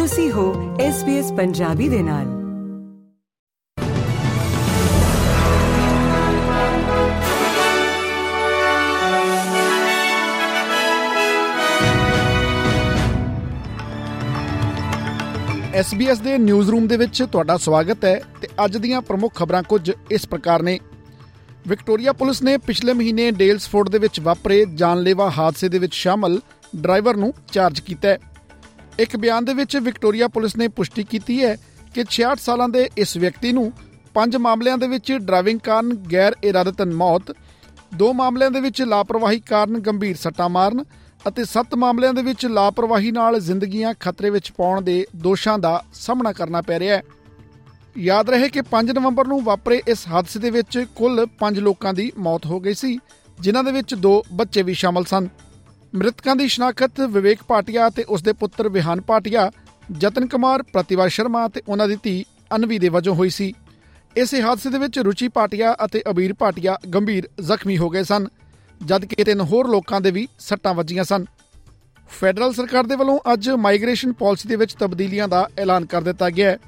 ਤੁਸੀਂ ਹੋ SBS ਪੰਜਾਬੀ ਦੇ ਨਾਲ। SBS ਦੇ ਨਿਊਜ਼ ਰੂਮ ਦੇ ਵਿੱਚ ਤੁਹਾਡਾ ਸਵਾਗਤ ਹੈ ਤੇ ਅੱਜ ਦੀਆਂ ਪ੍ਰਮੁੱਖ ਖਬਰਾਂ ਕੁਝ ਇਸ ਪ੍ਰਕਾਰ ਨੇ। ਵਿਕਟੋਰੀਆ ਪੁਲਿਸ ਨੇ ਪਿਛਲੇ ਮਹੀਨੇ ਡੇਲਸਫੋਰਡ ਦੇ ਵਿੱਚ ਵਾਪਰੇ ਜਾਨਲੇਵਾ ਹਾਦਸੇ ਦੇ ਵਿੱਚ ਸ਼ਾਮਲ ਡਰਾਈਵਰ ਨੂੰ ਚਾਰਜ ਕੀਤਾ ਹੈ। ਇੱਕ ਬਿਆਨ ਦੇ ਵਿੱਚ ਵਿਕਟੋਰੀਆ ਪੁਲਿਸ ਨੇ ਪੁਸ਼ਟੀ ਕੀਤੀ ਹੈ ਕਿ 66 ਸਾਲਾਂ ਦੇ ਇਸ ਵਿਅਕਤੀ ਨੂੰ ਪੰਜ ਮਾਮਲਿਆਂ ਦੇ ਵਿੱਚ ਡਰਾਈਵਿੰਗ ਕਾਰਨ ਗੈਰ ਇਰਾਦਤਨ ਮੌਤ, ਦੋ ਮਾਮਲਿਆਂ ਦੇ ਵਿੱਚ ਲਾਪਰਵਾਹੀ ਕਾਰਨ ਗੰਭੀਰ ਸੱਟਾਂ ਮਾਰਨ ਅਤੇ ਸੱਤ ਮਾਮਲਿਆਂ ਦੇ ਵਿੱਚ ਲਾਪਰਵਾਹੀ ਨਾਲ ਜ਼ਿੰਦਗੀਆਂ ਖਤਰੇ ਵਿੱਚ ਪਾਉਣ ਦੇ ਦੋਸ਼ਾਂ ਦਾ ਸਾਹਮਣਾ ਕਰਨਾ ਪੈ ਰਿਹਾ ਹੈ। ਯਾਦ ਰਹੇ ਕਿ 5 ਨਵੰਬਰ ਨੂੰ ਵਾਪਰੇ ਇਸ ਹਾਦਸੇ ਦੇ ਵਿੱਚ ਕੁੱਲ 5 ਲੋਕਾਂ ਦੀ ਮੌਤ ਹੋ ਗਈ ਸੀ, ਜਿਨ੍ਹਾਂ ਦੇ ਵਿੱਚ ਦੋ ਬੱਚੇ ਵੀ ਸ਼ਾਮਲ ਸਨ। ਮ੍ਰਿਤਕਾਂ ਦੀ ਸ਼ਨਾਖਤ ਵਿਵੇਕ ਪਾਟਿਆ ਤੇ ਉਸ ਦੇ ਪੁੱਤਰ ਵਿਹਾਨ ਪਾਟਿਆ, ਜਤਨ ਕੁਮਾਰ, ਪ੍ਰਤਿਭਾ ਸ਼ਰਮਾ ਤੇ ਉਹਨਾਂ ਦੀ ਧੀ ਅਨਵੀ ਦੇ ਵਜੋਂ ਹੋਈ ਸੀ। ਇਸੇ ਹਾਦਸੇ ਦੇ ਵਿੱਚ ਰੁਚੀ ਪਾਟਿਆ ਅਤੇ ਅਬੀਰ ਪਾਟਿਆ ਗੰਭੀਰ ਜ਼ਖਮੀ ਹੋ ਗਏ ਸਨ, ਜਦਕਿ ਤਿੰਨ ਹੋਰ ਲੋਕਾਂ ਦੇ ਵੀ ਸੱਟਾਂ ਵੱਜੀਆਂ ਸਨ। ਫੈਡਰਲ ਸਰਕਾਰ ਦੇ ਵੱਲੋਂ ਅੱਜ ਮਾਈਗ੍ਰੇਸ਼ਨ ਪਾਲਿਸੀ ਦੇ ਵਿੱਚ ਤਬਦੀਲੀਆਂ ਦਾ ਐਲਾਨ ਕਰ ਦਿੱਤਾ ਗਿਆ ਹੈ।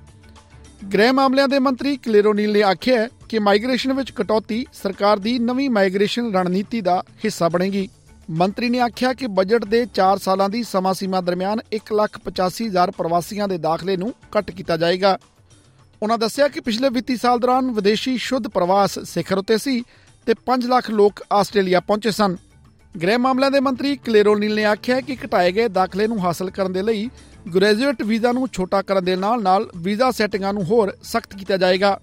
ਗ੍ਰਹਿ ਮਾਮਲਿਆਂ ਦੇ ਮੰਤਰੀ ਕਲੇਰੋਨੀਲ ਨੇ ਆਖਿਆ ਕਿ ਮਾਈਗ੍ਰੇਸ਼ਨ ਵਿੱਚ ਕਟੌਤੀ ਸਰਕਾਰ ਦੀ ਨਵੀਂ ਮਾਈਗ੍ਰੇਸ਼ਨ ਰਣਨੀਤੀ ਦਾ ਹਿੱਸਾ ਬਣੇਗੀ। ਮੰਤਰੀ ਨੇ ਆਖਿਆ ਕਿ ਬਜਟ ਦੇ 4 ਸਾਲਾਂ ਦੀ ਸਮਾਂ ਸੀਮਾ ਦਰਮਿਆਨ 185000 ਪ੍ਰਵਾਸੀਆਂ ਦੇ ਦਾਖਲੇ ਨੂੰ ਕੱਟ ਕੀਤਾ ਜਾਏਗਾ। ਉਹਨਾਂ ਦੱਸਿਆ ਕਿ ਪਿਛਲੇ ਵਿੱਤੀ ਸਾਲ ਦੌਰਾਨ ਵਿਦੇਸ਼ੀ ਸ਼ੁੱਧ ਪ੍ਰਵਾਸ ਸਿਖਰ ਉਤੇ ਸੀ ਤੇ 5 ਲੱਖ ਲੋਕ ਆਸਟ੍ਰੇਲੀਆ ਪਹੁੰਚੇ ਸਨ। ਗ੍ਰਹਿ ਮਾਮਲਿਆਂ ਦੇ ਮੰਤਰੀ ਕਲੇਰੋਨੀਲ ਨੇ ਆਖਿਆ ਕਿ ਘਟਾਏ ਗਏ ਦਾਖਲੇ ਨੂੰ ਹਾਸਲ ਕਰਨ ਦੇ ਲਈ ਗ੍ਰੈਜੂਏਟ ਵੀਜ਼ਾ ਨੂੰ ਛੋਟਾ ਕਰਨ ਦੇ ਨਾਲ-ਨਾਲ ਵੀਜ਼ਾ ਸੈਟਿੰਗਾਂ ਨੂੰ ਹੋਰ ਸਖਤ ਕੀਤਾ ਜਾਏਗਾ।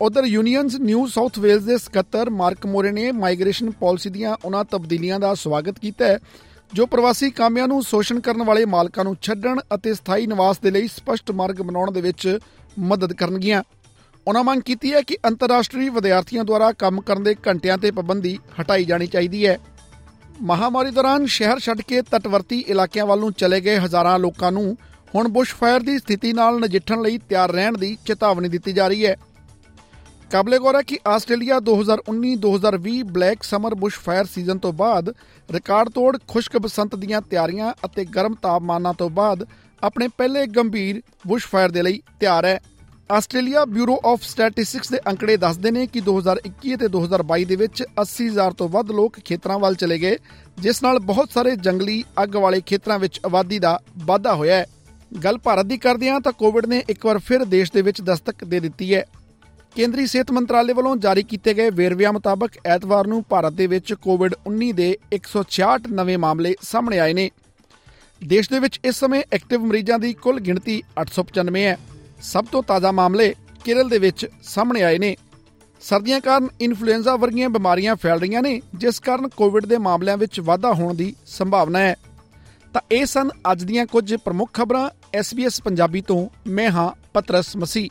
ਉਧਰ ਯੂਨੀਅਨਸ ਨਿਊ ਸਾਊਥ ਵੇਲਜ਼ ਦੇ ਸਕੱਤਰ ਮਾਰਕ ਮੋਰੇ ਨੇ ਮਾਈਗ੍ਰੇਸ਼ਨ ਪਾਲਿਸੀ ਦੀਆਂ ਉਹਨਾਂ ਤਬਦੀਲੀਆਂ ਦਾ ਸਵਾਗਤ ਕੀਤਾ ਹੈ, ਜੋ ਪ੍ਰਵਾਸੀ ਕਾਮਿਆਂ ਨੂੰ ਸ਼ੋਸ਼ਣ ਕਰਨ ਵਾਲੇ ਮਾਲਕਾਂ ਨੂੰ ਛੱਡਣ ਅਤੇ ਸਥਾਈ ਨਿਵਾਸ ਦੇ ਲਈ ਸਪਸ਼ਟ ਮਾਰਗ ਬਣਾਉਣ ਦੇ ਵਿੱਚ ਮਦਦ ਕਰਨਗੀਆਂ। ਉਹਨਾਂ ਮੰਗ ਕੀਤੀ ਹੈ ਕਿ ਅੰਤਰਰਾਸ਼ਟਰੀ ਵਿਦਿਆਰਥੀਆਂ ਦੁਆਰਾ ਕੰਮ ਕਰਨ ਦੇ ਘੰਟਿਆਂ ਤੇ ਪਾਬੰਦੀ ਹਟਾਈ ਜਾਣੀ ਚਾਹੀਦੀ ਹੈ। ਮਹਾਮਾਰੀ ਦੌਰਾਨ ਸ਼ਹਿਰ ਛੱਡ ਕੇ ਤਟਵਰਤੀ ਇਲਾਕਿਆਂ ਵੱਲ ਨੂੰ ਚਲੇ ਗਏ ਹਜ਼ਾਰਾਂ ਲੋਕਾਂ ਨੂੰ ਹੁਣ ਬੁਸ਼ਫਾਇਰ ਦੀ ਸਥਿਤੀ ਨਾਲ ਨਜਿੱਠਣ ਲਈ ਤਿਆਰ ਰਹਿਣ ਦੀ ਚੇਤਾਵਨੀ ਦਿੱਤੀ ਜਾ ਰਹੀ ਹੈ। ਕਾਬਲੇ ਗੌਰ ਹੈ ਕਿ Australia 2019-2020 black summer bushfire season ਤੋਂ ਬਾਅਦ ਰਿਕਾਰਡ ਤੋੜ, ਖੁਸ਼ਕ ਬਸੰਤ ਦੀਆਂ ਤਿਆਰੀਆਂ ਅਤੇ ਗਰਮ ਤਾਪਮਾਨਾਂ ਤੋਂ ਬਾਅਦ ਆਪਣੇ ਪਹਿਲੇ ਗੰਭੀਰ ਬੁਸ਼ਫਾਇਰ ਦੇ ਲਈ ਤਿਆਰ ਹੈ। ਆਸਟ੍ਰੇਲੀਆ ਬਿਊਰੋ ਆਫ ਸਟੈਟਿਸਟਿਕਸ ਦੇ ਅੰਕੜੇ ਦੱਸਦੇ ਨੇ ਕਿ 2021 ਤੇ 2022 ਦੇ ਵਿੱਚ 80000 ਤੋਂ ਵੱਧ ਲੋਕ ਖੇਤਰਾਂ ਵੱਲ ਚਲੇ ਗਏ, ਜਿਸ ਨਾਲ ਬਹੁਤ ਸਾਰੇ ਜੰਗਲੀ ਅੱਗ ਵਾਲੇ ਖੇਤਰਾਂ ਵਿੱਚ ਆਬਾਦੀ ਦਾ ਵਾਧਾ ਹੋਇਆ ਹੈ। ਗੱਲ ਭਾਰਤ ਦੀ ਕਰਦੇ ਹਾਂ ਤਾਂ ਕੋਵਿਡ ਨੇ ਇੱਕ ਵਾਰ ਫਿਰ ਦੇਸ਼ ਦੇ ਵਿੱਚ ਦਸਤਕ ਦੇ ਦਿੱਤੀ ਹੈ। ਕੇਂਦਰੀ ਸਿਹਤ ਮੰਤਰਾਲੇ ਵੱਲੋਂ ਜਾਰੀ ਕੀਤੇ ਗਏ ਵੇਰਵਿਆਂ ਮੁਤਾਬਕ ਐਤਵਾਰ ਨੂੰ ਭਾਰਤ ਦੇ ਵਿੱਚ ਕੋਵਿਡ-19 ਦੇ 166 ਨਵੇਂ ਮਾਮਲੇ ਸਾਹਮਣੇ ਆਏ ਨੇ। ਦੇਸ਼ ਦੇ ਵਿੱਚ ਇਸ ਸਮੇਂ ਐਕਟਿਵ ਮਰੀਜ਼ਾਂ ਦੀ ਕੁੱਲ ਗਿਣਤੀ 895 ਹੈ। ਸਭ ਤੋਂ ਤਾਜ਼ਾ ਮਾਮਲੇ ਕੇਰਲ ਦੇ ਵਿੱਚ ਸਾਹਮਣੇ ਆਏ ਨੇ। ਸਰਦੀਆਂ ਕਾਰਨ ਇਨਫਲੂਐਂਜ਼ਾ ਵਰਗੀਆਂ ਬਿਮਾਰੀਆਂ ਫੈਲ ਰਹੀਆਂ ਨੇ, ਜਿਸ ਕਾਰਨ ਕੋਵਿਡ ਦੇ ਮਾਮਲਿਆਂ ਵਿੱਚ ਵਾਧਾ ਹੋਣ ਦੀ ਸੰਭਾਵਨਾ ਹੈ। ਤਾਂ ਇਹ ਸਨ ਅੱਜ ਦੀਆਂ ਕੁਝ ਪ੍ਰਮੁੱਖ ਖਬਰਾਂ। SBS ਪੰਜਾਬੀ ਤੋਂ ਮੈਂ ਹਾਂ ਪਤਰਸ ਮਸੀ